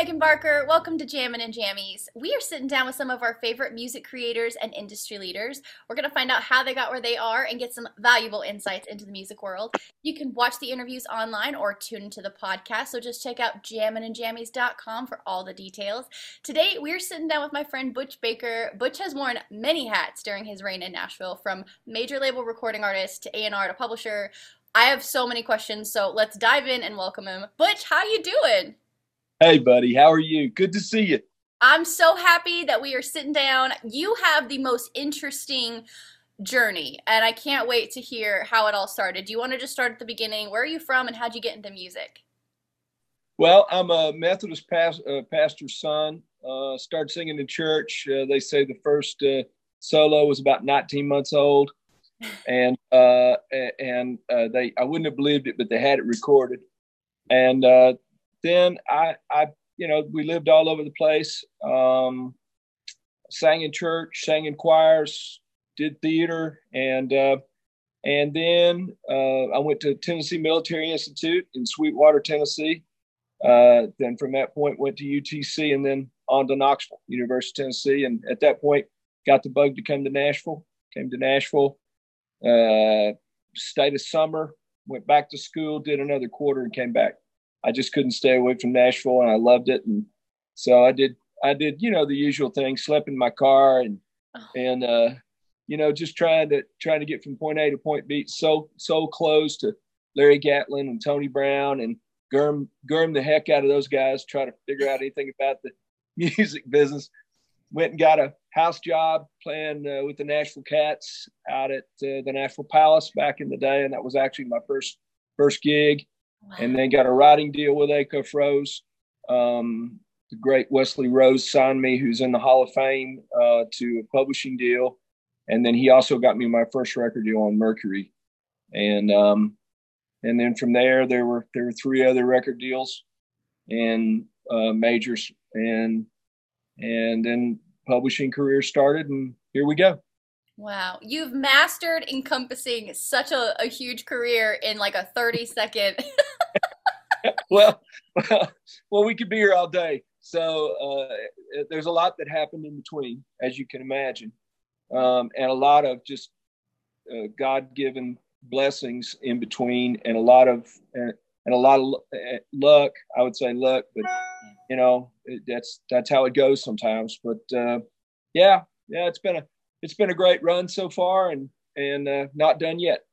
Megan Barker. Welcome to Jammin' and Jammies. We are sitting down with some of our favorite music creators and industry leaders. We're going to find out how they got where they are and get some valuable insights into the music world. You can watch the interviews online or tune into the podcast, so just check out jamminandjammies.com for all the details. Today, we're sitting down with my friend Butch Baker. Butch has worn many hats during his reign in Nashville, from major label recording artist to A&R to publisher. I have so many questions, so let's dive in and welcome him. Butch, how you doing? Hey, buddy, how are you? Good to see you. I'm so happy that we are sitting down. You have the most interesting journey, and I can't wait to hear how it all started. Do you want to just start at the beginning? Where are you from, and how'd you get into music? Well, I'm a Methodist past, uh, pastor's son. Uh, started singing in church. Uh, they say the first uh, solo was about 19 months old, and uh, and uh, they I wouldn't have believed it, but they had it recorded. And then I, I, you know, we lived all over the place. Um, sang in church, sang in choirs, did theater, and uh, and then uh, I went to Tennessee Military Institute in Sweetwater, Tennessee. Uh, then from that point went to UTC and then on to Knoxville, University of Tennessee. And at that point, got the bug to come to Nashville. Came to Nashville, uh, stayed a summer, went back to school, did another quarter, and came back. I just couldn't stay away from Nashville, and I loved it. And so I did. I did, you know, the usual thing: slept in my car and oh. and uh, you know, just trying to trying to get from point A to point B. So so close to Larry Gatlin and Tony Brown and Gurm Gurm the heck out of those guys. Try to figure out anything about the music business. Went and got a house job playing uh, with the Nashville Cats out at uh, the Nashville Palace back in the day, and that was actually my first first gig and then got a writing deal with Acuff Rose. Um, the great Wesley Rose signed me, who's in the Hall of Fame, uh, to a publishing deal, and then he also got me my first record deal on Mercury, and um, and then from there there were there were three other record deals, and uh, majors, and and then publishing career started, and here we go. Wow. You've mastered encompassing such a, a huge career in like a 30 second. well, well, well, we could be here all day. So uh, there's a lot that happened in between, as you can imagine, um, and a lot of just uh, God-given blessings in between, and a lot of uh, and a lot of uh, luck. I would say luck, but you know it, that's that's how it goes sometimes. But uh, yeah, yeah, it's been a it's been a great run so far, and and uh, not done yet.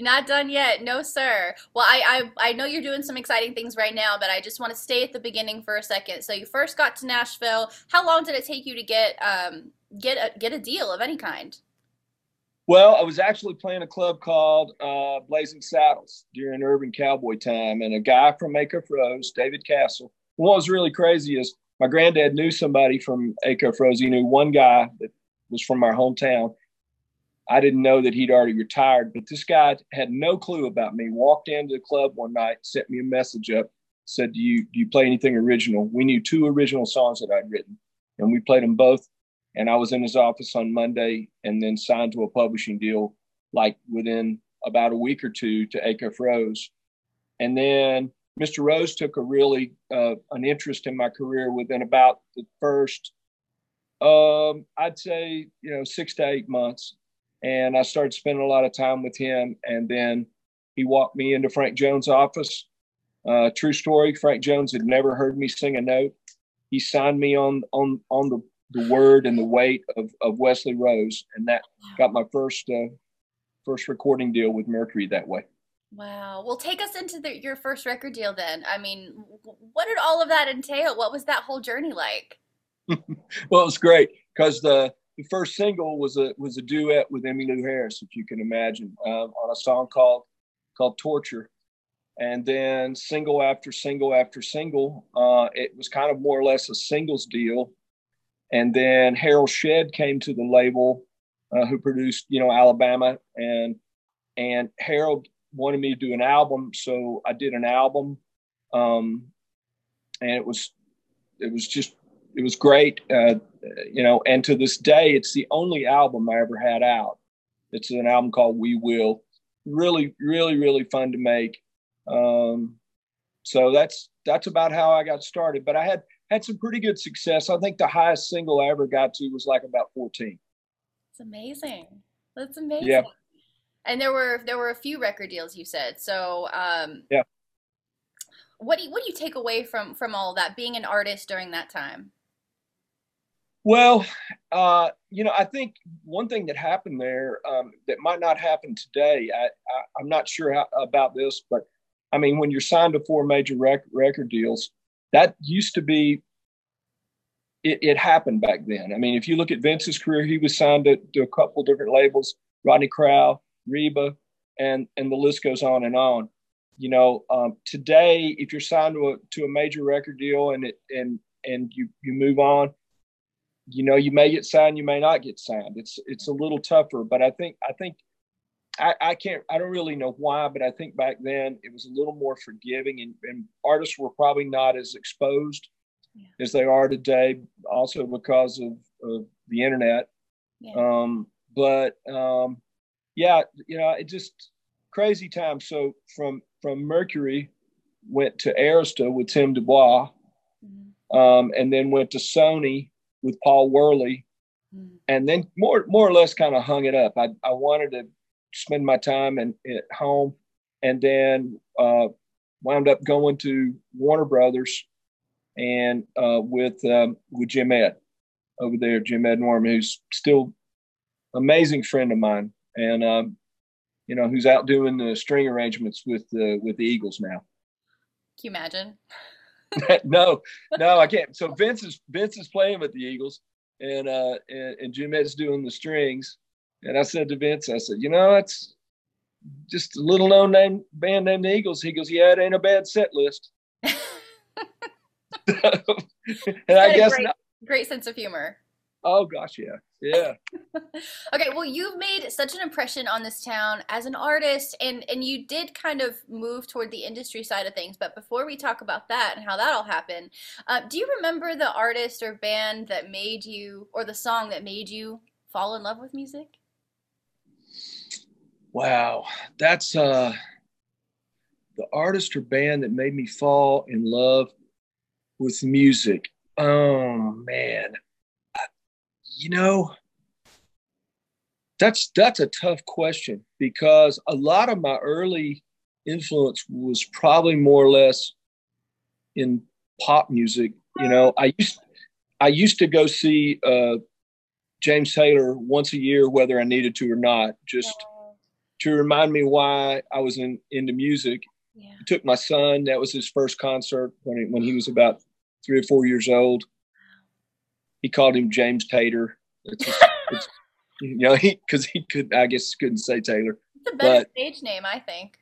Not done yet, no sir. Well, I, I I know you're doing some exciting things right now, but I just want to stay at the beginning for a second. So you first got to Nashville. How long did it take you to get um get a get a deal of any kind? Well, I was actually playing a club called uh, Blazing Saddles during Urban Cowboy time, and a guy from Acuff Rose, David Castle. What was really crazy is my granddad knew somebody from Acuff Rose. He knew one guy that was from our hometown. I didn't know that he'd already retired, but this guy had no clue about me. Walked into the club one night, sent me a message up, said, "Do you do you play anything original?" We knew two original songs that I'd written, and we played them both. And I was in his office on Monday, and then signed to a publishing deal like within about a week or two to Acuff Rose. And then Mr. Rose took a really uh, an interest in my career within about the first um, I'd say, you know, six to eight months. And I started spending a lot of time with him. And then he walked me into Frank Jones' office. Uh, true story. Frank Jones had never heard me sing a note. He signed me on on on the, the word and the weight of, of Wesley Rose, and that got my first uh, first recording deal with Mercury that way. Wow. Well, take us into the, your first record deal then. I mean, what did all of that entail? What was that whole journey like? well, it was great because the the first single was a was a duet with Emmylou Harris, if you can imagine, um, on a song called called Torture, and then single after single after single, uh, it was kind of more or less a singles deal, and then Harold Shedd came to the label, uh, who produced you know Alabama, and and Harold wanted me to do an album, so I did an album, um, and it was it was just it was great. Uh, you know, and to this day, it's the only album I ever had out. It's an album called We Will. Really, really, really fun to make. Um, so that's that's about how I got started. But I had had some pretty good success. I think the highest single I ever got to was like about 14. It's amazing. That's amazing. Yeah. And there were there were a few record deals you said. So um, yeah. What do you, what do you take away from from all that being an artist during that time? Well, uh, you know, I think one thing that happened there um, that might not happen today. I, I am not sure how, about this, but I mean, when you're signed to four major rec- record deals, that used to be it, it, happened back then. I mean, if you look at Vince's career, he was signed to, to a couple different labels, Rodney Crowell, Reba, and and the list goes on and on. You know, um, today, if you're signed to a to a major record deal and it and and you you move on, you know, you may get signed, you may not get signed. It's it's a little tougher, but I think I think I, I can't I don't really know why, but I think back then it was a little more forgiving and, and artists were probably not as exposed yeah. as they are today, also because of, of the internet. Yeah. Um, but um, yeah, you know, it just crazy time. So from from Mercury, went to Arista with Tim Dubois, mm-hmm. um, and then went to Sony with Paul Worley, mm-hmm. and then more more or less kind of hung it up. I I wanted to spend my time in, at home, and then uh, wound up going to Warner Brothers and uh, with um, with Jim Ed over there, Jim Ed Norman, who's still amazing friend of mine, and um, you know who's out doing the string arrangements with the with the Eagles now. Can you imagine? no, no, I can't. So Vince is Vince is playing with the Eagles, and uh, and, and Jim Ed's doing the strings. And I said to Vince, I said, you know, it's just a little known name band named the Eagles. He goes, yeah, it ain't a bad set list. and I guess great, not. great sense of humor. Oh gosh, yeah, yeah. okay, well, you've made such an impression on this town as an artist, and and you did kind of move toward the industry side of things. But before we talk about that and how that all happened, uh, do you remember the artist or band that made you, or the song that made you fall in love with music? Wow, that's uh, the artist or band that made me fall in love with music? Oh man, you know, that's that's a tough question because a lot of my early influence was probably more or less in pop music. You know, I used I used to go see uh, James Taylor once a year, whether I needed to or not, just to remind me why I was in into music. Yeah. I took my son. That was his first concert when he, when he was about three or four years old. He called him James Tater. It's, just, it's you know, he because he could, I guess, couldn't say Taylor. It's a better but, stage name, I think.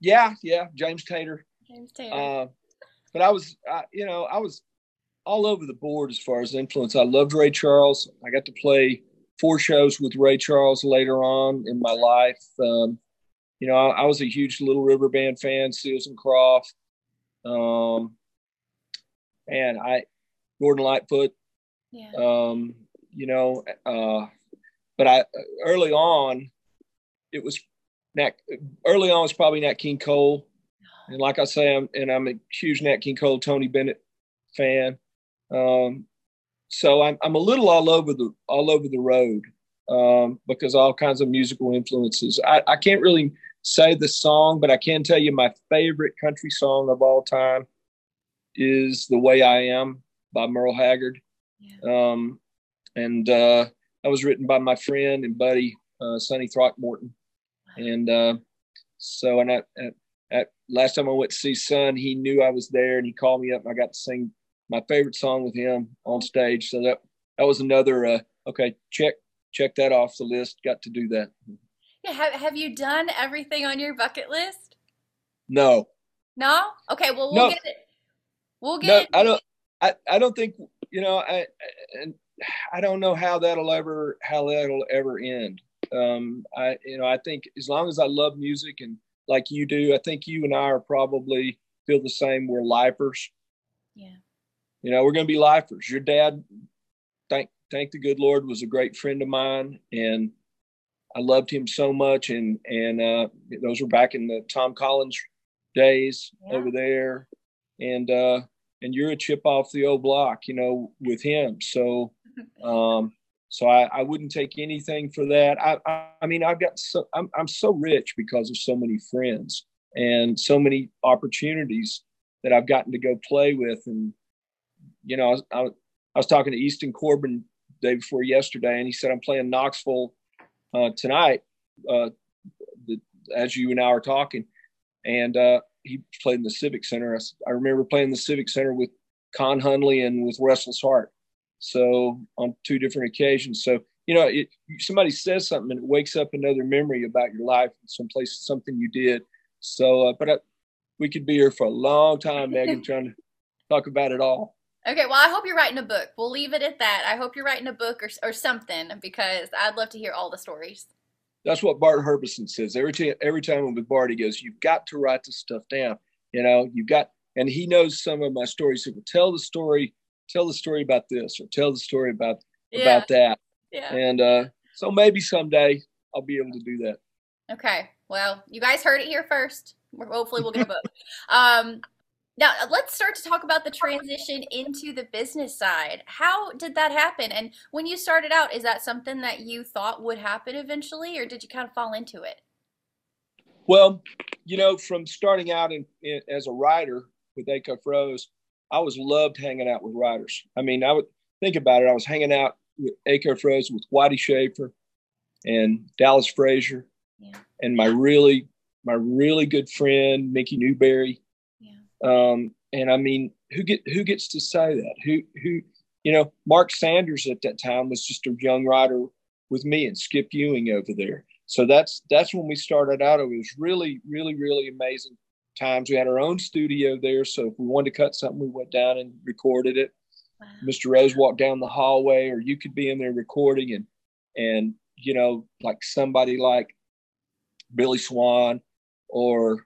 Yeah, yeah, James Tater. James Tater. Uh, but I was, I, you know, I was all over the board as far as influence. I loved Ray Charles. I got to play four shows with Ray Charles later on in my life. Um, you know, I, I, was a huge Little River Band fan, Seals and Crofts. Um, and I Gordon Lightfoot. Yeah. Um, you know, uh, but I early on, it was Nat. Early on was probably Nat King Cole, and like I say, I'm and I'm a huge Nat King Cole, Tony Bennett fan. Um, so I'm I'm a little all over the all over the road um, because all kinds of musical influences. I, I can't really say the song, but I can tell you my favorite country song of all time is The Way I Am by Merle Haggard. Yeah. Um, and uh, that was written by my friend and buddy, uh, Sonny Throckmorton. And uh, so, and at, at, at, last time I went to see Son, he knew I was there and he called me up and I got to sing my favorite song with him on stage. So that, that was another, uh, okay, check, check that off the list. Got to do that. Yeah. Have, have you done everything on your bucket list? No. No? Okay. Well, we'll no. get it We'll get. No, I don't. I, I don't think you know. I and I don't know how that'll ever how that'll ever end. Um, I you know I think as long as I love music and like you do, I think you and I are probably feel the same. We're lifers. Yeah. You know, we're going to be lifers. Your dad, thank thank the good Lord, was a great friend of mine, and I loved him so much. And and uh, those were back in the Tom Collins days yeah. over there and uh, and you're a chip off the old block, you know, with him. So, um, so I, I wouldn't take anything for that. I, I, I mean, I've got so I'm I'm so rich because of so many friends and so many opportunities that I've gotten to go play with. And you know, I, I, I was talking to Easton Corbin day before yesterday, and he said I'm playing Knoxville uh, tonight. Uh, the, as you and I are talking, and uh, he played in the Civic Center. I, I remember playing the Civic Center with Con Hunley and with Restless Heart. So on two different occasions. So you know, it, somebody says something and it wakes up another memory about your life, someplace, something you did. So, uh, but I, we could be here for a long time, Megan, trying to talk about it all. Okay, well, I hope you're writing a book. We'll leave it at that. I hope you're writing a book or, or something because I'd love to hear all the stories. That's what Bart Herbison says. Every time, every time I'm with Bart, he goes, "You've got to write this stuff down." You know, you've got, and he knows some of my stories. He will tell the story, tell the story about this, or tell the story about yeah. about that. Yeah. And uh, so maybe someday I'll be able to do that. Okay. Well, you guys heard it here first. Hopefully, we'll get a book. um, now, let's start to talk about the transition into the business side. How did that happen? And when you started out, is that something that you thought would happen eventually, or did you kind of fall into it? Well, you know, from starting out in, in, as a writer with Acuff Rose, I was loved hanging out with writers. I mean, I would think about it. I was hanging out with Acuff Rose with Whitey Shafer and Dallas Frazier, yeah. and my really, my really good friend Mickey Newbury um, and I mean, who get who gets to say that? Who who you know? Mark Sanders at that time was just a young writer with me and Skip Ewing over there. So that's that's when we started out. It was really really really amazing times. We had our own studio there, so if we wanted to cut something, we went down and recorded it. Wow. Mr. Rose walked down the hallway, or you could be in there recording, and and you know, like somebody like Billy Swan or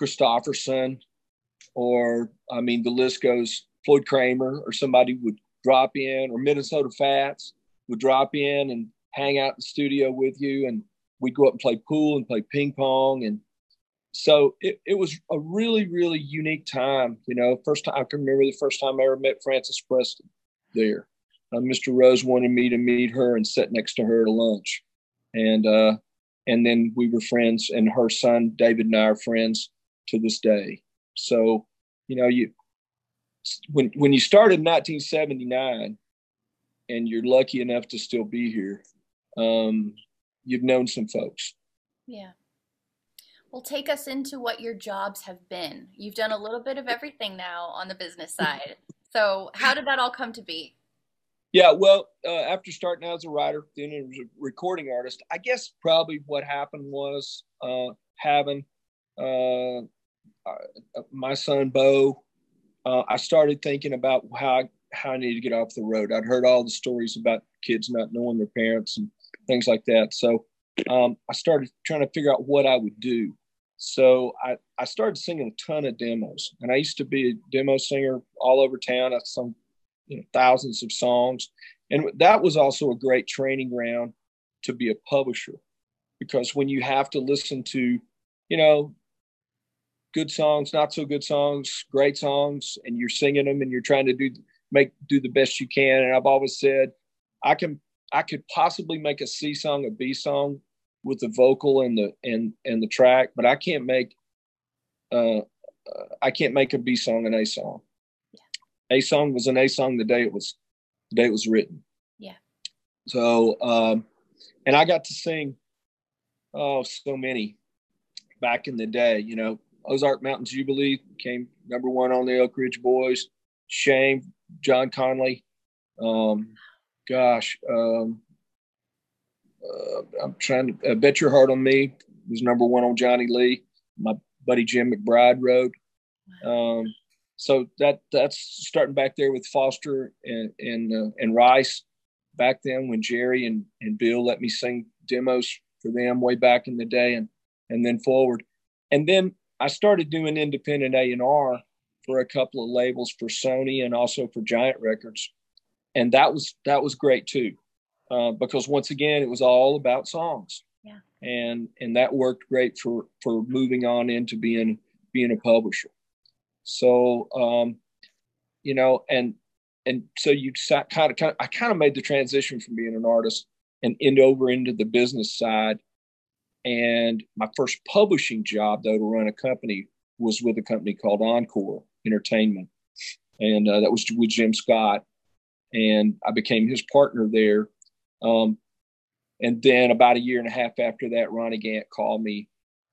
Kristofferson or I mean, the list goes. Floyd Cramer or somebody would drop in, or Minnesota Fats would drop in and hang out in the studio with you, and we'd go up and play pool and play ping pong, and so it, it was a really really unique time. You know, first time I can remember the first time I ever met Frances Preston there. Uh, Mr. Rose wanted me to meet her and sit next to her at lunch, and uh, and then we were friends, and her son David and I are friends to this day. So, you know, you when when you start in 1979 and you're lucky enough to still be here, um, you've known some folks. Yeah. Well, take us into what your jobs have been. You've done a little bit of everything now on the business side. So, how did that all come to be? Yeah, well, uh, after starting out as a writer, then as a recording artist, I guess probably what happened was uh, having uh, uh, my son Bo, uh, I started thinking about how I, how I need to get off the road. I'd heard all the stories about kids not knowing their parents and things like that. So um, I started trying to figure out what I would do. So I, I started singing a ton of demos, and I used to be a demo singer all over town. I sung you know, thousands of songs, and that was also a great training ground to be a publisher, because when you have to listen to, you know, good songs, not so good songs, great songs, and you're singing them and you're trying to do make do the best you can. And I've always said I can I could possibly make a C song a B song with the vocal and the and and the track, but I can't make uh, uh I can't make a B song an A song. Yeah. A song was an A song the day it was the day it was written. Yeah. So um and I got to sing oh so many back in the day, you know, Ozark Mountain Jubilee came number one on the Oak Ridge Boys. Shame, John Conlee. Um, gosh, um, uh, I'm trying to uh, bet your heart on me was number one on Johnny Lee. My buddy Jim McBride wrote. Um, so that that's starting back there with Foster and and uh, and Rice back then when Jerry and, and Bill let me sing demos for them way back in the day and and then forward. And then I started doing independent A and R for a couple of labels for Sony and also for Giant Records, and that was that was great too, uh, because once again it was all about songs. Yeah. And and that worked great for for moving on into being being a publisher. So um, you know, and and so you kind of, kind of I kind of made the transition from being an artist and end over into the business side. And my first publishing job, though, to run a company was with a company called Encore Entertainment, and uh, that was with Jim Scott, and I became his partner there. Um, and then about a year and a half after that, Ronnie Gant called me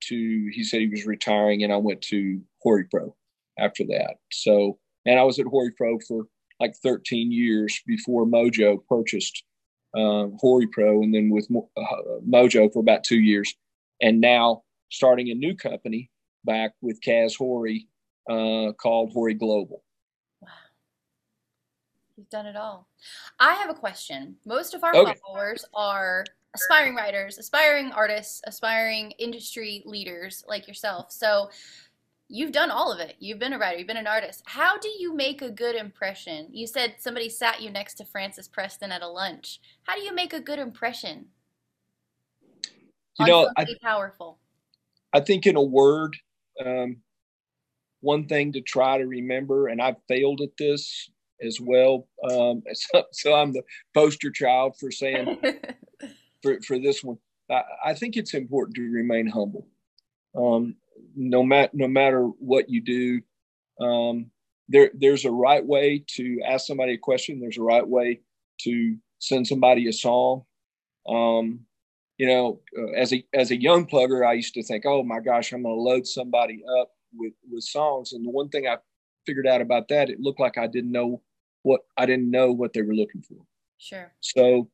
to. He said he was retiring, and I went to Hori Pro after that. So, and I was at Hori Pro for like 13 years before Mojo purchased uh, Hori Pro, and then with uh, Mojo for about two years, and now starting a new company back with Kaz Hori uh, called Hori Global. Wow, you've done it all. I have a question. Most of our okay. followers are aspiring writers, aspiring artists, aspiring industry leaders like yourself. So you've done all of it. You've been a writer, you've been an artist. How do you make a good impression? You said somebody sat you next to Frances Preston at a lunch. How do you make a good impression? You know, I, powerful. I think in a word, um, one thing to try to remember, and I've failed at this as well. Um, so, so, I'm the poster child for saying for, for this one. I, I think it's important to remain humble. Um, no matter no matter what you do, um, there there's a right way to ask somebody a question. There's a right way to send somebody a song. Um, you know, uh, as a as a young plugger, I used to think, oh my gosh, I'm going to load somebody up with with songs. And the one thing I figured out about that, it looked like I didn't know what I didn't know what they were looking for. Sure. So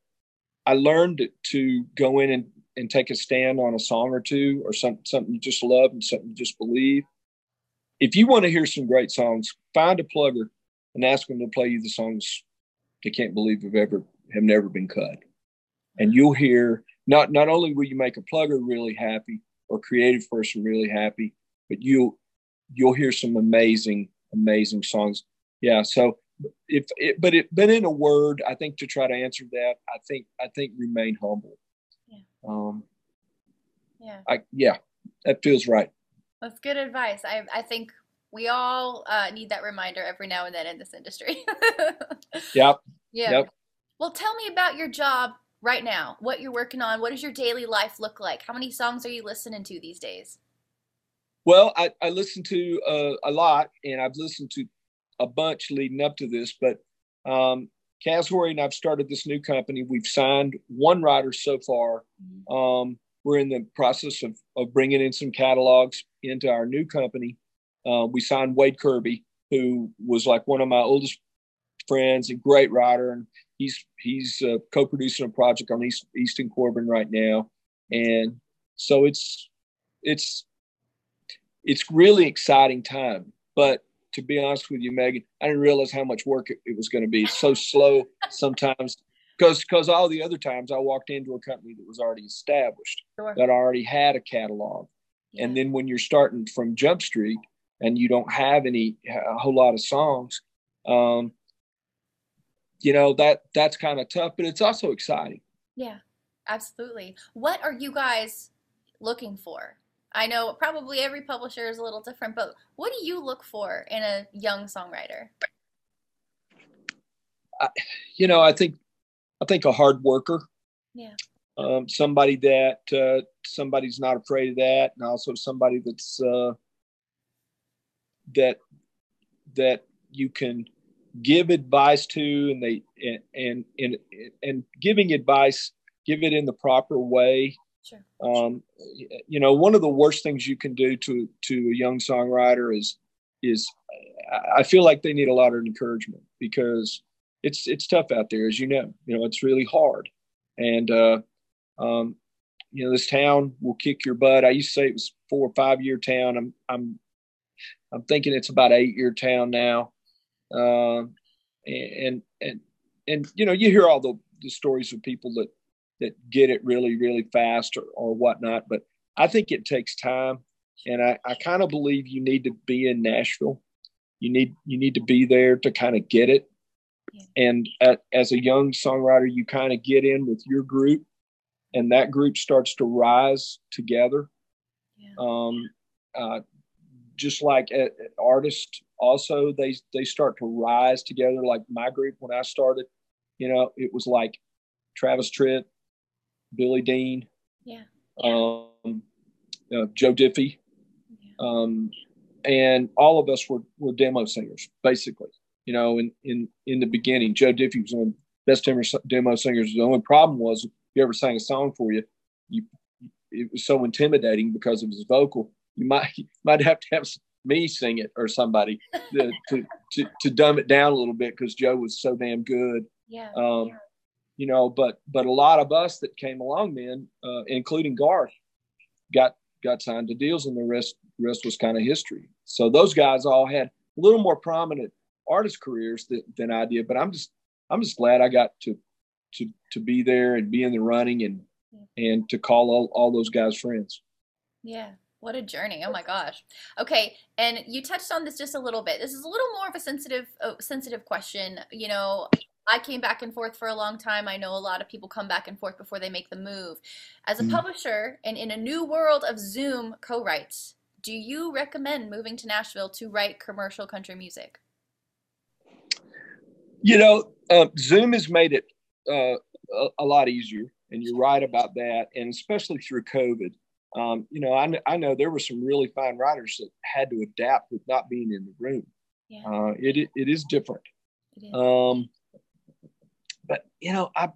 I learned to go in and and take a stand on a song or two or some, something you just love and something you just believe. If you want to hear some great songs, find a plugger and ask them to play you the songs they can't believe have ever have never been cut. And you'll hear not not only will you make a plugger really happy or creative person really happy, but you'll you'll hear some amazing, amazing songs. Yeah. So if it, but it, but in a word, I think to try to answer that, I think I think remain humble. Um, yeah. I yeah, that feels right. That's good advice. I I think we all uh, need that reminder every now and then in this industry. yep. Yeah. Yep. Well, tell me about your job right now. What you're working on. What does your daily life look like? How many songs are you listening to these days? Well, I, I listen to uh, a lot, and I've listened to a bunch leading up to this. But um, Kaz and I've started this new company. We've signed one writer so far. Mm-hmm. Um, we're in the process of, of bringing in some catalogs into our new company. Uh, we signed Wade Kirby, who was like one of my oldest friends, a great writer, and he's he's uh, co-producing a project on East, Easton Corbin right now, and so it's it's it's really exciting time. But to be honest with you, Megan, I didn't realize how much work it, it was going to be. So slow sometimes because because all the other times I walked into a company that was already established sure. that already had a catalog, yeah. and then when you're starting from Jump Street and you don't have any a whole lot of songs, um, you know that that's kind of tough, but it's also exciting. Yeah, absolutely. What are you guys looking for? I know probably every publisher is a little different, but what do you look for in a young songwriter? I, you know, I think I think a hard worker. Yeah. Um, somebody that uh, somebody's not afraid of that, and also somebody that's uh, that that you can give advice to, and they and and and, and giving advice, give it in the proper way Sure. Um, you know, one of the worst things you can do to to a young songwriter is is I feel like they need a lot of encouragement because it's it's tough out there, as you know. You know, it's really hard, and uh, um, you know, this town will kick your butt. I used to say it was four or five year town. I'm I'm I'm thinking it's about eight year town now, uh, and and and you know, you hear all the the stories of people that that get it really, really fast or, or whatnot. But I think it takes time. And I, I kind of believe you need to be in Nashville. You need you need to be there to kind of get it. Yeah. And at, as a young songwriter, you kind of get in with your group, and that group starts to rise together. Yeah. Um, uh, just like at artists also they they start to rise together. Like my group when I started, you know, it was like Travis Tritt, Billy Dean, yeah, um, uh, Joe Diffie, yeah. um, and all of us were were demo singers basically. You know, in in in the beginning, Joe Diffie was one of the best demo, demo singers. The only problem was if you ever sang a song for you, you it was so intimidating because of his vocal. You might you might have to have me sing it or somebody to, to, to, to dumb it down a little bit because Joe was so damn good. Yeah. Um, yeah. You know, but but a lot of us that came along then, uh, including Garth, got got signed to deals, and the rest rest was kind of history. So those guys all had a little more prominent artist careers than, than I did. But I'm just I'm just glad I got to to to be there and be in the running and and to call all, all those guys friends. Yeah. What a journey! Oh my gosh. Okay, and you touched on this just a little bit. This is a little more of a sensitive, uh, sensitive question. You know, I came back and forth for a long time. I know a lot of people come back and forth before they make the move. As a mm. publisher and in a new world of Zoom co-writes, do you recommend moving to Nashville to write commercial country music? You know, uh, Zoom has made it uh, a, a lot easier and you're right about that. And especially through COVID, um, you know, I, I know there were some really fine writers that had to adapt with not being in the room. Yeah. Uh, it, it is different. It is. Um, but you know, I,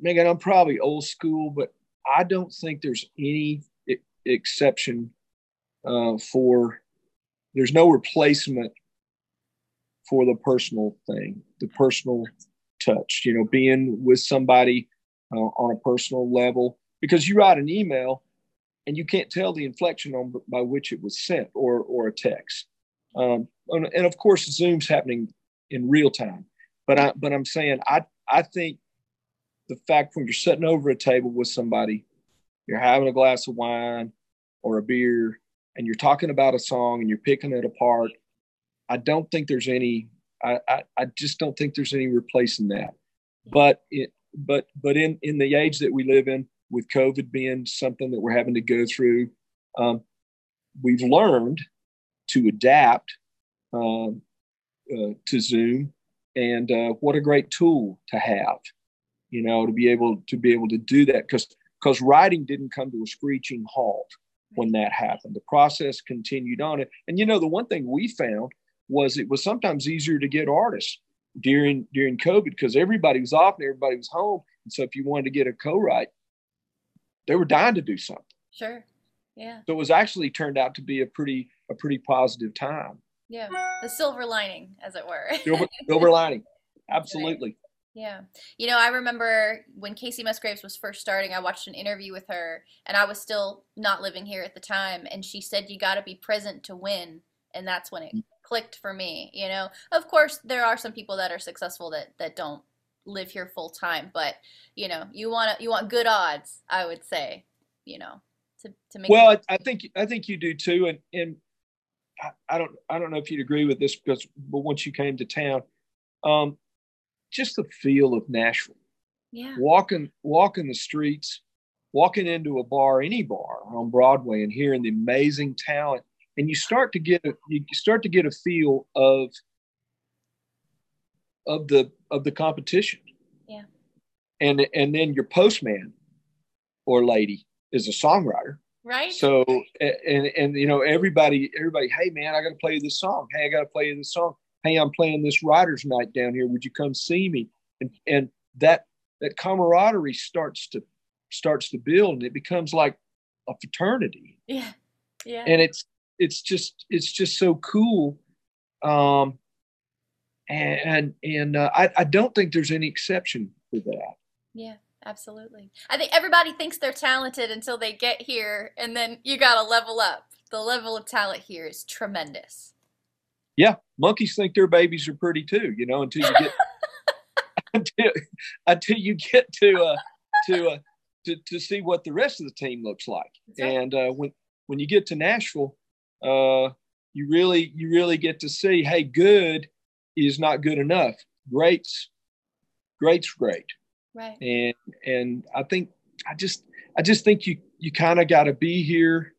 Megan, I'm probably old school, but I don't think there's any exception uh, for. There's no replacement for the personal thing, the personal touch. You know, being with somebody uh, on a personal level because you write an email and you can't tell the inflection on by which it was sent or or a text. Um, and, and, of course, Zoom's happening in real time. But I but I'm saying I I think the fact when you're sitting over a table with somebody, you're having a glass of wine or a beer, and you're talking about a song and you're picking it apart. I don't think there's any. I, I, I just don't think there's any replacing that. But it, but but in in the age that we live in, with COVID being something that we're having to go through, um, we've learned to adapt uh, uh, to Zoom, and uh, what a great tool to have, you know, to be able to be able to do that because because writing didn't come to a screeching halt when that happened. The process continued on it, and you know, the one thing we found was it was sometimes easier to get artists during during COVID because everybody was off and everybody was home. And so if you wanted to get a co-write, they were dying to do something. Sure. Yeah. So it was actually turned out to be a pretty a pretty positive time. Yeah. The silver lining, as it were. silver, silver lining. Absolutely. Yeah. You know, I remember when Kacey Musgraves was first starting, I watched an interview with her and I was still not living here at the time and she said you got to be present to win and that's when it mm-hmm. clicked for me, you know. Of course, there are some people that are successful that that don't live here full time, but you know, you want you want good odds, I would say, you know, to to make. Well, I, I think I think you do too, and and I, I, don't I don't know if you'd agree with this because but once you came to town, um, just the feel of Nashville. Yeah. Walking walking the streets, walking into a bar, any bar on Broadway, and hearing the amazing talent and you start to get a, you start to get a feel of of the of the competition. Yeah. And and then your postman or lady is a songwriter. Right. So and and you know everybody everybody hey man I got to play this song. Hey I got to play this song. Hey I'm playing this writers night down here. Would you come see me? And and that that camaraderie starts to starts to build and it becomes like a fraternity. Yeah. Yeah. And it's it's just it's just so cool um and and uh, I, I don't think there's any exception for that yeah absolutely. I think everybody thinks they're talented until they get here and then you gotta level up. The level of talent here is tremendous. Yeah monkeys think their babies are pretty too you know until you get until, until you get to uh to uh to, to see what the rest of the team looks like. And uh when when you get to nashville uh, you really you really get to see, hey, good is not good enough. Great's great's great. Right. And and I think I just I just think you you kind of got to be here.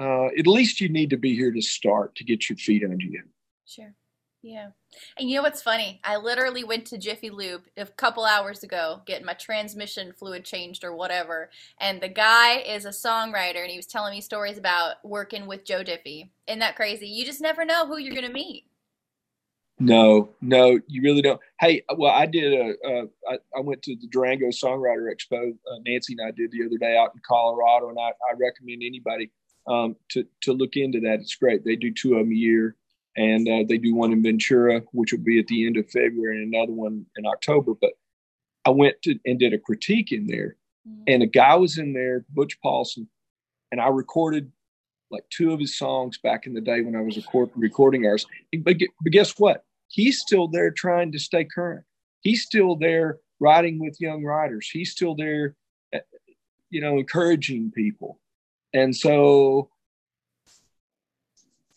Uh, at least you need to be here to start to get your feet under you. Sure. Yeah. And you know what's funny? I literally went to Jiffy Lube a couple hours ago getting my transmission fluid changed or whatever. And the guy is a songwriter and he was telling me stories about working with Joe Diffie. Isn't that crazy? You just never know who you're going to meet. No, no, you really don't. Hey, well, I did a. Uh, I, I went to the Durango Songwriter Expo. Uh, Nancy and I did the other day out in Colorado, and I, I recommend anybody um, to to look into that. It's great. They do two of them a year, and uh, they do one in Ventura, which will be at the end of February, and another one in October. But I went to and did a critique in there, mm-hmm. and a guy was in there, Butch Paulson, and I recorded like two of his songs back in the day when I was record, recording ours. But, but guess what? He's still there trying to stay current. He's still there writing with young writers. He's still there, eh, you know, encouraging people. And so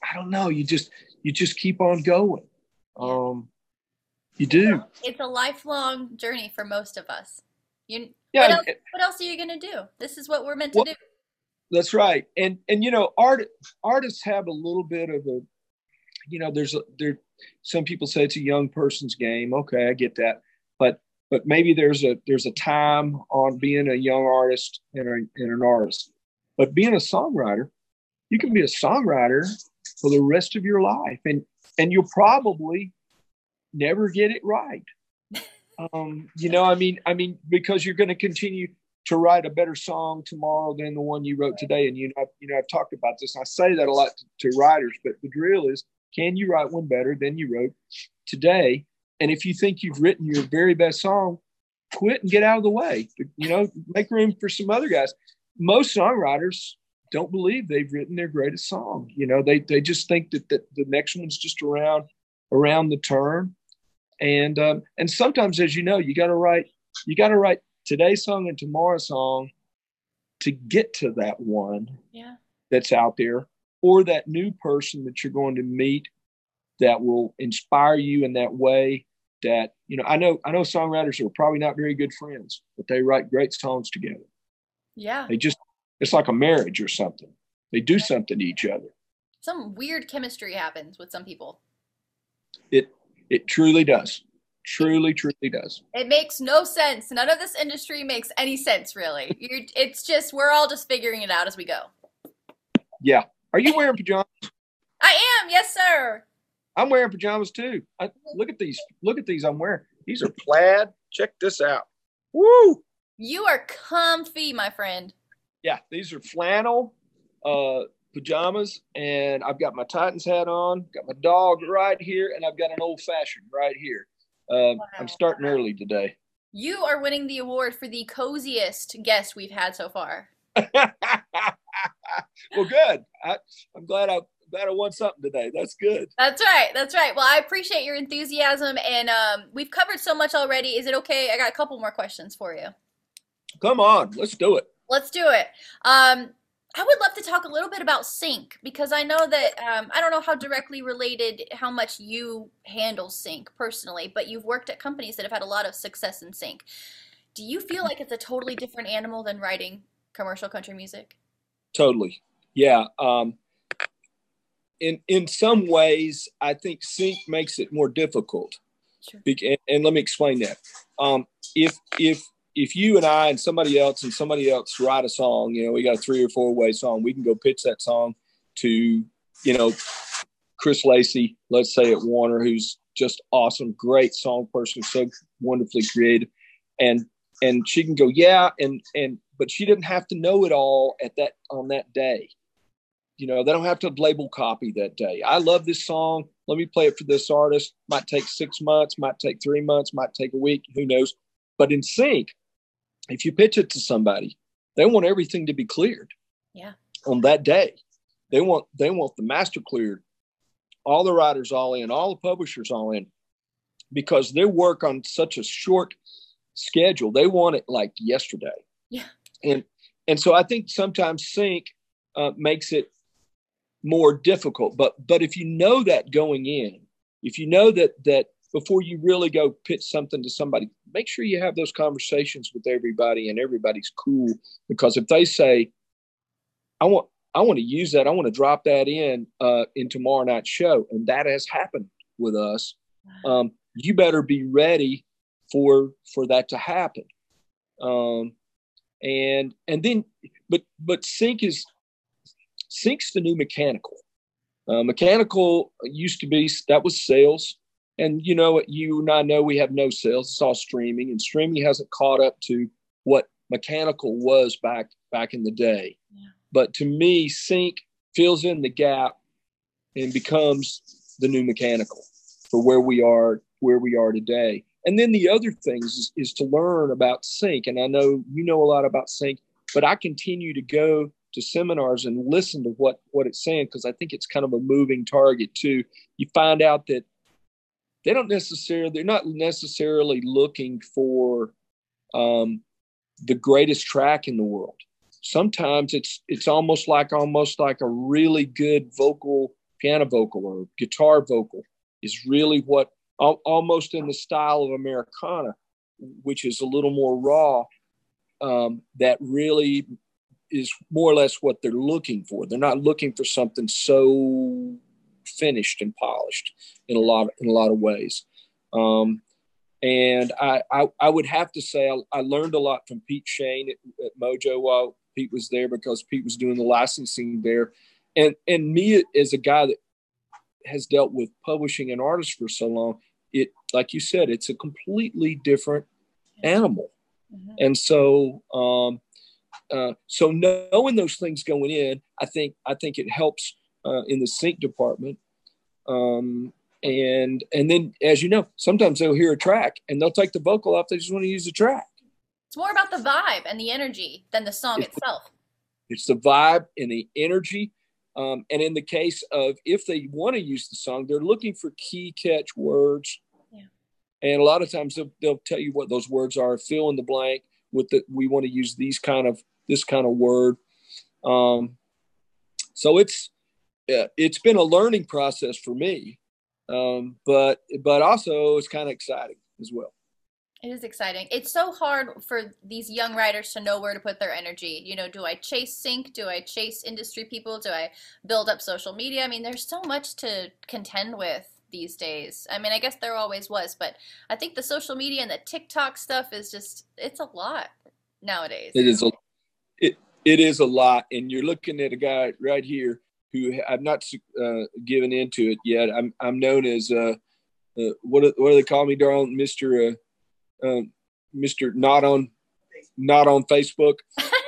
I don't know. You just you just keep on going. Um, you do. It's a lifelong journey for most of us. You, yeah. What else, what else are you going to do? This is what we're meant to well, do. That's right. And and you know, art artists have a little bit of a, you know, there's a there. Some people say it's a young person's game. Okay, I get that. But but maybe there's a there's a time on being a young artist and, a, and an artist. But being a songwriter, you can be a songwriter for the rest of your life and and you'll probably never get it right um, you know i mean i mean because you're going to continue to write a better song tomorrow than the one you wrote today and you know you know i've talked about this i say that a lot to, to writers but the drill is can you write one better than you wrote today and if you think you've written your very best song quit and get out of the way you know make room for some other guys most songwriters don't believe they've written their greatest song. You know, they they just think that, that the next one's just around around the turn. And um, and sometimes, as you know, you got to write you got to write today's song and tomorrow's song to get to that one yeah. that's out there, or that new person that you're going to meet that will inspire you in that way. That you know, I know I know songwriters are probably not very good friends, but they write great songs together. Yeah, they just it's like a marriage or something. They do something to each other. Some weird chemistry happens with some people. It it truly does. Truly, truly does. It makes no sense. None of this industry makes any sense, really. You're, it's just we're all just figuring it out as we go. Yeah. Are you wearing pajamas? I am. Yes, sir. I'm wearing pajamas too. I, look at these. Look at these. I'm wearing. These are plaid. Check this out. Woo! You are comfy, my friend yeah, these are flannel uh, pajamas, and I've got my Titans hat on, got my dog right here, and I've got an old fashioned right here. Uh, wow. I'm starting early today. You are winning the award for the coziest guest we've had so far. well, good. I, am glad I glad I won something today. That's good. That's right. That's right. Well, I appreciate your enthusiasm, and um, we've covered so much already. Is it okay? I got a couple more questions for you. Come on, let's do it. Let's do it. Um, I would love to talk a little bit about sync because I know that um, I don't know how directly related how much you handle sync personally, but you've worked at companies that have had a lot of success in sync. Do you feel like it's a totally different animal than writing commercial country music? Totally. Yeah. Um, in in some ways, I think sync makes it more difficult. Sure. And, and, let me explain that. Um, if if if you and I and somebody else and somebody else write a song, you know, we got a three or four way song, we can go pitch that song to, you know, Chris Lacy, let's say at Warner, who's just awesome, great song person, so wonderfully creative. And and she can go, yeah, and and but she didn't have to know it all at that on that day. You know, they don't have to label copy that day. I love this song. Let me play it for this artist. Might take six months, might take three months, might take a week, who knows. But in sync, if you pitch it to somebody, they want everything to be cleared. Yeah. On that day, they want they want the master cleared, all the writers all in, all the publishers all in, because they work on such a short schedule. They want it like yesterday. Yeah. And and so I think sometimes sync uh, makes it more difficult. But but if you know that going in, if you know that that before you really go pitch something to somebody, make sure you have those conversations with everybody and everybody's cool. Because if they say, I want I want to use that, I want to drop that in uh, in tomorrow night's show, and that has happened with us, um, you better be ready for for that to happen. Um, and and then, but but sync is sync's the new mechanical. Uh, mechanical used to be that was sales, and you know you and I know we have no sales. It's all streaming, and streaming hasn't caught up to what mechanical was back back in the day. Yeah. But to me, sync fills in the gap and becomes the new mechanical for where we are where we are today. And then the other things is, is to learn about sync. And I know you know a lot about sync, but I continue to go to seminars and listen to what what it's saying because I think it's kind of a moving target too. You find out that they don't necessarily they're not necessarily looking for um, the greatest track in the world. Sometimes it's it's almost like almost like a really good vocal piano vocal or guitar vocal is really what almost in the style of Americana, which is a little more raw. Um, that really is more or less what they're looking for. They're not looking for something so finished and polished in a lot of, in a lot of ways. Um, and I, I, I would have to say I, I, learned a lot from Pete Shane at, at, Mojo while Pete was there because Pete was doing the licensing there, and and me as a guy that has dealt with publishing an artist for so long, it like you said, it's a completely different animal, mm-hmm. and so um, uh, so knowing those things going in, I think I think it helps uh, in the sync department. Um, and and then as you know, sometimes they'll hear a track and they'll take the vocal off. They just want to use the track. It's more about the vibe and the energy than the song it's itself. The, it's the vibe and the energy. Um, and in the case of if they want to use the song, they're looking for key catch words. Yeah. And a lot of times they'll, they'll tell you what those words are, fill in the blank with the, we want to use these kind of this kind of word. Um, so it's uh, it's been a learning process for me, um, but but also it's kind of exciting as well. It is exciting. It's so hard for these young writers to know where to put their energy. You know, do I chase sync? Do I chase industry people? Do I build up social media? I mean, there's so much to contend with these days. I mean, I guess there always was, but I think the social media and the TikTok stuff is just, it's a lot nowadays. It is a it it is a lot, and you're looking at a guy right here who I've not uh, given into it yet. I'm I'm known as uh, uh what what do they call me, darling, Mister uh, um, Mister Not on Not on Facebook,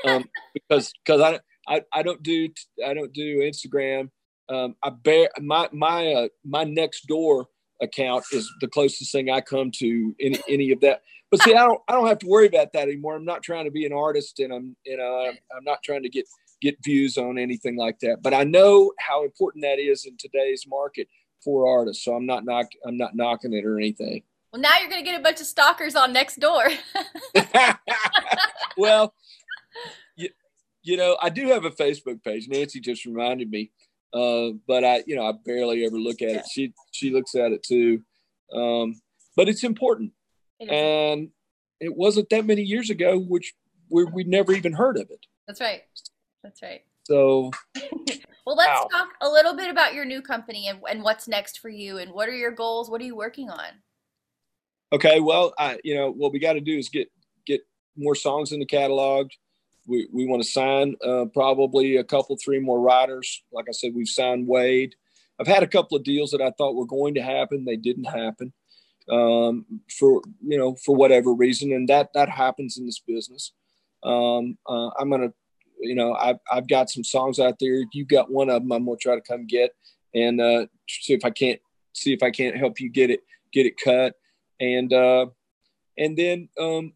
um, because because I, I I don't do I don't do Instagram. Um, I bear my my uh, my Nextdoor account is the closest thing I come to any any of that. But see, I don't I don't have to worry about that anymore. I'm not trying to be an artist, and I'm you know I'm, I'm not trying to get get views on anything like that. But I know how important that is in today's market for artists. So I'm not knock I'm not knocking it or anything. Well, now you're going to get a bunch of stalkers on Nextdoor. well, you, you know, I do have a Facebook page. Nancy just reminded me. Uh, but I, you know, I barely ever look at it. She she looks at it too. Um, but it's important, it and it wasn't that many years ago, which we we never even heard of it. That's right. That's right. So, well, let's wow. talk a little bit about your new company and, and what's next for you, and what are your goals? What are you working on? Okay, well, I, you know, what we got to do is get get more songs in the catalog we, we want to sign uh, probably a couple, three more writers. Like I said, we've signed Wade. I've had a couple of deals that I thought were going to happen. They didn't happen um, for, you know, for whatever reason. And that, that happens in this business. Um, uh, I'm to, you know, I've, I've got some songs out there. You got one of them I'm to try to come get and uh, see if I can't, see if I can't help you get it, get it cut. And, uh, and then, um,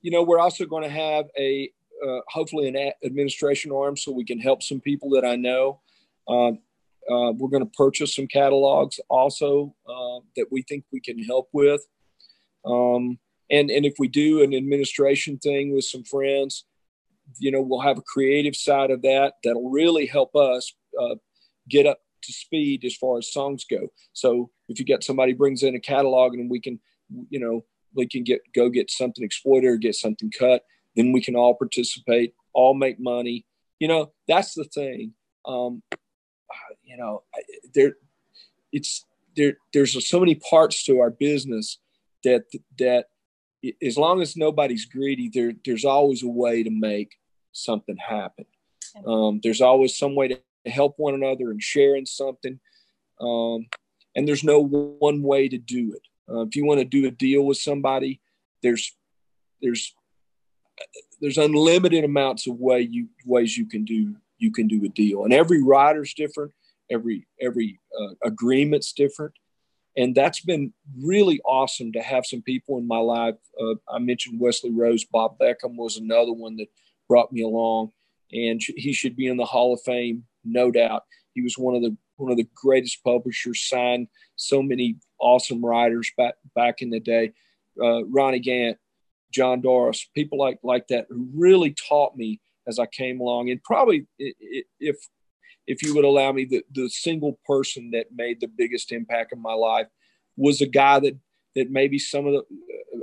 you know, we're also going to have a, uh, hopefully an administration arm so we can help some people that I know. Uh, uh, we're going to purchase some catalogs also uh, that we think we can help with. Um, and, and if we do an administration thing with some friends, you know, we'll have a creative side of that that'll really help us uh, get up to speed as far as songs go. So if you get somebody brings in a catalog and we can, you know, we can get go get something exploited or get something cut then we can all participate, all make money. You know, that's the thing. Um, you know, there, it's there there's so many parts to our business that that as long as nobody's greedy, there there's always a way to make something happen. Um, there's always some way to help one another and sharing something. Um, and there's no one way to do it. Uh, if you want to do a deal with somebody, there's there's there's unlimited amounts of way you ways you can do you can do a deal, and every writer's different. Every every uh, agreement's different, and that's been really awesome to have some people in my life. Uh, I mentioned Wesley Rose, Bob Beckham was another one that brought me along, and he should be in the Hall of Fame, no doubt. He was one of the one of the greatest publishers, signed so many awesome writers back back in the day. Uh, Ronnie Gant, John Doris, people like like that who really taught me as I came along. And probably if if you would allow me, the, the single person that made the biggest impact in my life was a guy that that maybe some of the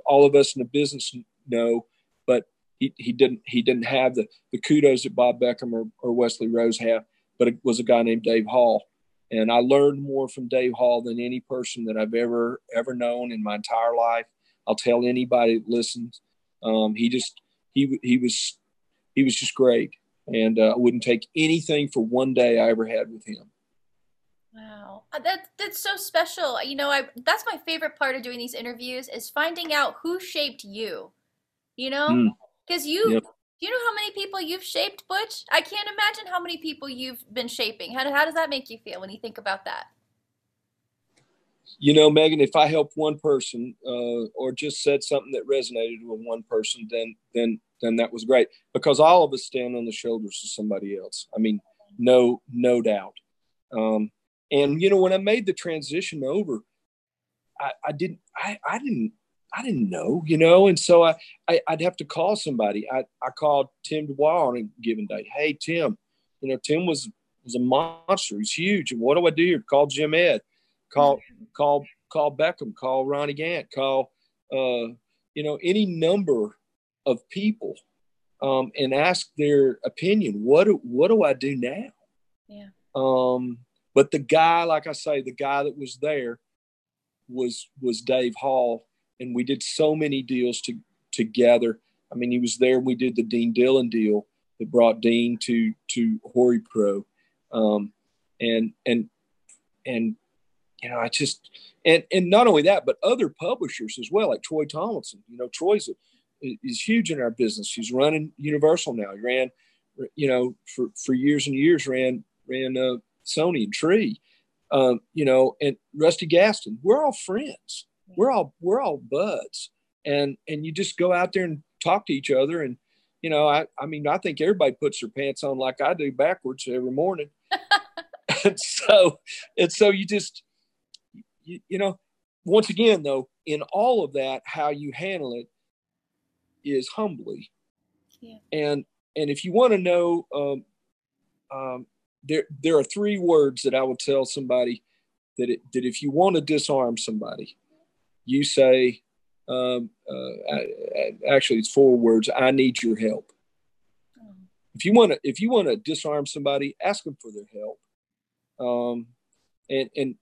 all of us in the business know, but he, he didn't he didn't have the the kudos that Bob Beckham or, or Wesley Rose have, but it was a guy named Dave Hall. And I learned more from Dave Hall than any person that I've ever ever known in my entire life. I'll tell anybody that listens. Um, he just he he was he was just great, and uh, I wouldn't take anything for one day I ever had with him. Wow, uh, that that's so special. You know, I that's my favorite part of doing these interviews is finding out who shaped you. You know, because mm. you yep. Do you know how many people you've shaped, Butch? I can't imagine how many people you've been shaping. How, how does that make you feel when you think about that? You know, Megan, if I helped one person uh, or just said something that resonated with one person, then then then that was great because all of us stand on the shoulders of somebody else. I mean, no no doubt. Um, and you know, when I made the transition over, I, I didn't I, I didn't I didn't know, you know, and so I, I would have to call somebody. I, I called Tim Dubois on a given day. Hey Tim, you know Tim was was a monster. He's huge. What do I do here? Call Jim Ed, call call call Beckham, call Ronnie Gant, call uh, you know any number of people, um, and ask their opinion. What do, what do I do now? Yeah. Um, but the guy, like I say, the guy that was there was was Dave Hall and we did so many deals to, together. I mean, he was there. We did the Dean Dillon deal that brought Dean to to Hori Pro, um, and and and you know, I just and and not only that, but other publishers as well, like Troy Tomlinson. You know, Troy's a, is huge in our business. He's running Universal now. He ran, you know, for for years and years ran ran uh, Sony and Tree. Um, you know, and Rusty Gaston. We're all friends we're all we're all buds. And and you just go out there and talk to each other. And you know i i mean i think everybody puts their pants on like i do backwards every morning. And so and so you just you, you know once again though in all of that how you handle it is humbly. Yeah. and and if you want to know um, um, there there are three words that I would tell somebody that it, that if you want to disarm somebody, you say, um, uh, actually, it's four words. I need your help. If you want to, if you want to disarm somebody, ask them for their help. Um, and and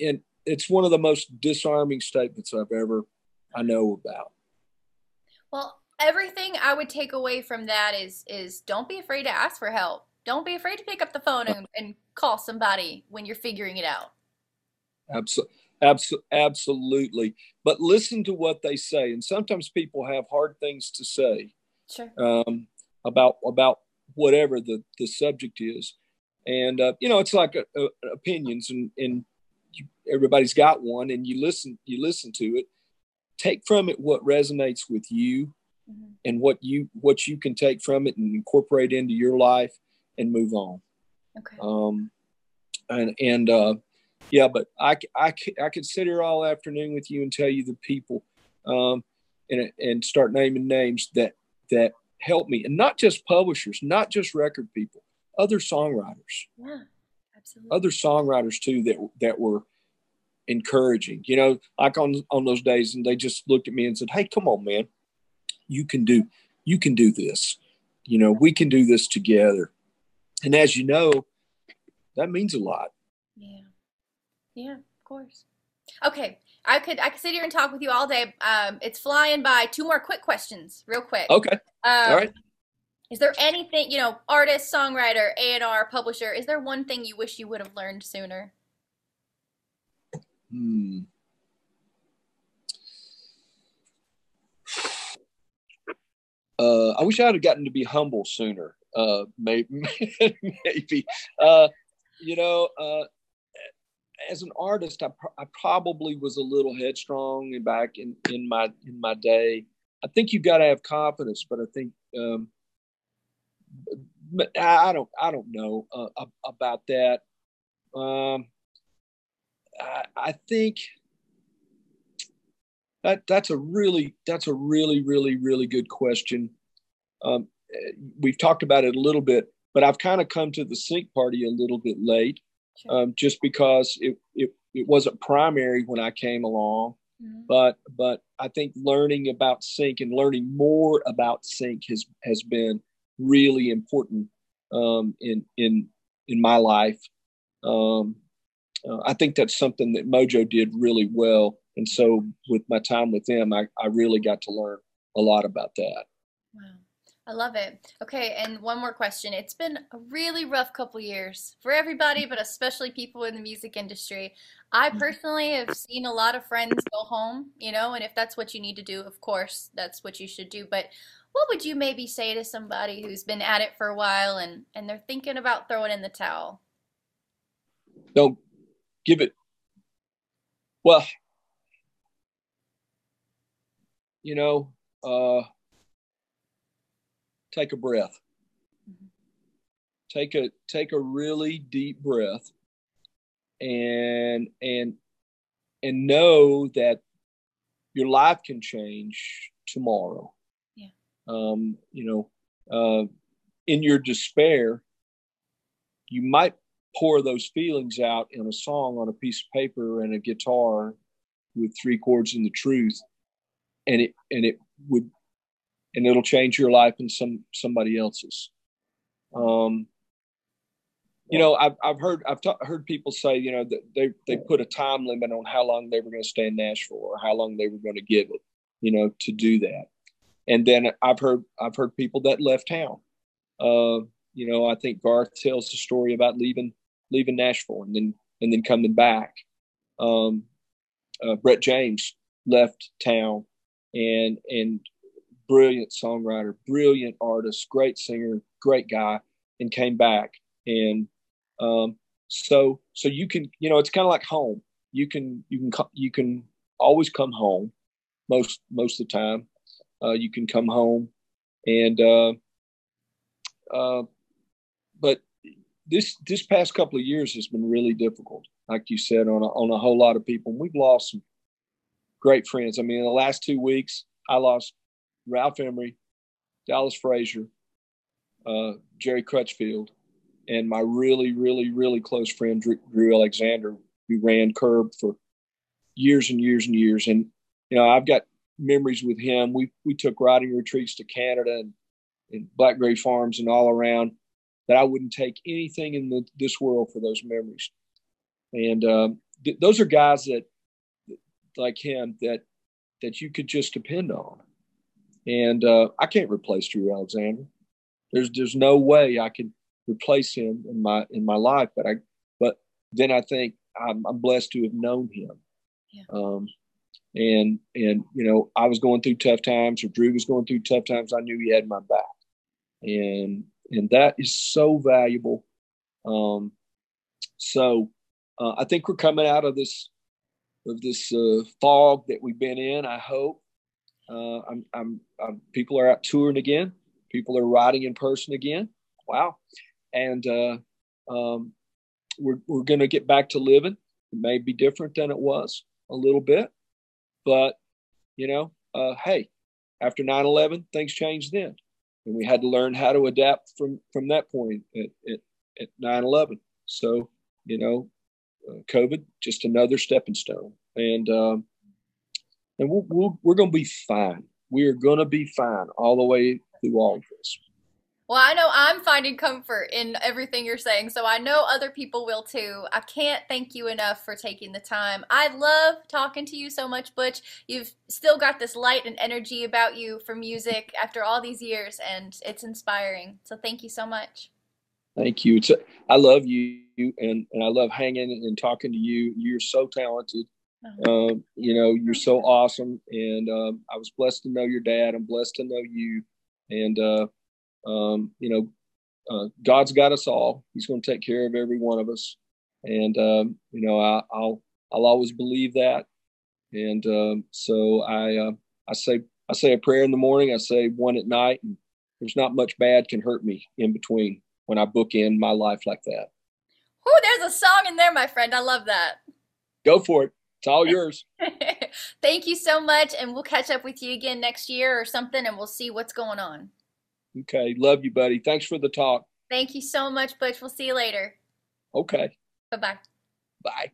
and it's one of the most disarming statements I've ever I know about. Well, everything I would take away from that is is don't be afraid to ask for help. Don't be afraid to pick up the phone and, and call somebody when you're figuring it out. Absolutely. Abs- absolutely. But listen to what they say. And sometimes people have hard things to say sure. um, about about whatever the, the subject is. And, uh, you know, it's like a, a, opinions and, and you, everybody's got one and you listen, you listen to it, take from it what resonates with you mm-hmm. and what you, what you can take from it and incorporate into your life and move on. Okay. Um, and, and, uh, yeah, but I, I, I could sit here all afternoon with you and tell you the people um, and, and start naming names that, that help me. And not just publishers, not just record people, other songwriters. Yeah, absolutely. Other songwriters too that, that were encouraging, you know, like on, on those days and they just looked at me and said, Hey, come on, man, you can do, you can do this. You know, we can do this together. And as you know, that means a lot. Yeah. Yeah, of course. Okay, I could I could sit here and talk with you all day. Um, it's flying by. Two more quick questions, real quick. Okay. Um, all right. Is there anything you know, artist, songwriter, A and R, publisher? Is there one thing you wish you would have learned sooner? Hmm. Uh, I wish I had gotten to be humble sooner. Uh, maybe, maybe. Uh, you know, uh, as an artist, I, I probably was a little headstrong back in, in my in my day. I think you've got to have confidence, but I think um, I don't I don't know uh, about that. Um, I, I think that that's a really that's a really really really good question. Um, we've talked about it a little bit, but I've kind of come to the sync party a little bit late, sure. um, just because it, it it wasn't primary when I came along. Mm-hmm. But but I think learning about sync and learning more about sync has has been really important um, in in in my life. Um, uh, I think that's something that Mojo did really well. And so with my time with them, I, I really got to learn a lot about that. Wow. I love it. Okay, and one more question. It's been a really rough couple years for everybody, but especially people in the music industry. I mm-hmm. personally have seen a lot of friends go home, you know, and if that's what you need to do, of course, that's what you should do. But what would you maybe say to somebody who's been at it for a while and and they're thinking about throwing in the towel? Don't give it. Well, you know, uh, take a breath. Take a take a really deep breath, and and and know that your life can change tomorrow. Yeah. Um, you know, uh, in your despair, you might pour those feelings out in a song on a piece of paper and a guitar with three chords and the truth and it and it would and it'll change your life and some somebody else's. Um you know i've, I've heard i've heard people say you know that they they put a time limit on how long they were going to stay in nashville or how long they were going to give it you know to do that. And then i've heard i've heard people that left town. Uh you know i think garth tells the story about leaving leaving nashville and then and then coming back. Um uh, brett james left town and and brilliant songwriter, brilliant artist, great singer, great guy, and came back. And um, so so you can you know it's kind of like home. You can you can you can always come home most most of the time. Uh, you can come home, and uh, uh, but this this past couple of years has been really difficult, like you said, on a, on a whole lot of people. And We've lost some great friends. I mean, in the last two weeks, I lost Ralph Emery, Dallas Frazier, uh, Jerry Crutchfield, and my really, really, really close friend Drew, Drew Alexander, who ran Curb for years and years and years. And you know, I've got memories with him. We we took writing retreats to Canada and, and Blackberry Farms and all around that I wouldn't take anything in the, this world for those memories. And um, th- those are guys that like him that that you could just depend on. And uh, I can't replace Drew Alexander. There's there's no way I can replace him in my in my life. But I but then I think I'm, I'm blessed to have known him. Yeah. Um, and and you know I was going through tough times, or Drew was going through tough times. I knew he had my back, and and that is so valuable. Um, so uh, I think we're coming out of this of this uh, fog that we've been in. I hope. Uh, I'm, I'm, I'm, people are out touring again. People are writing in person again. Wow, and uh, um, we're we're going to get back to living. It may be different than it was a little bit, but you know, uh, hey, after 9/11, things changed then, and we had to learn how to adapt from from that point at, at, at 9/11. So you know, uh, COVID, just another stepping stone. And um, and we'll, we we are going to be fine. We are going to be fine all the way through all of this. Well, I know I'm finding comfort in everything you're saying, so I know other people will too. I can't thank you enough for taking the time. I love talking to you so much, Butch. You've still got this light and energy about you for music after all these years, and it's inspiring. So thank you so much. Thank you. It's, I love you, and, and I love hanging and talking to you. You're so talented. Uh-huh. Um, you know, you're so awesome, and um, I was blessed to know your dad. I'm blessed to know you, and uh, um, you know, uh, God's got us all. He's going to take care of every one of us, and um, you know, I, will I'll always believe that. And um, so I uh, I say I say a prayer in the morning. I say one at night, and there's not much bad can hurt me in between when I book in my life like that. Oh, there's a song in there, my friend. I love that. Go for it. It's all yours. Thank you so much, and we'll catch up with you again next year or something, and we'll see what's going on. Okay. Love you, buddy. Thanks for the talk. Thank you so much, Butch. We'll see you later. Okay. Bye-bye. Bye.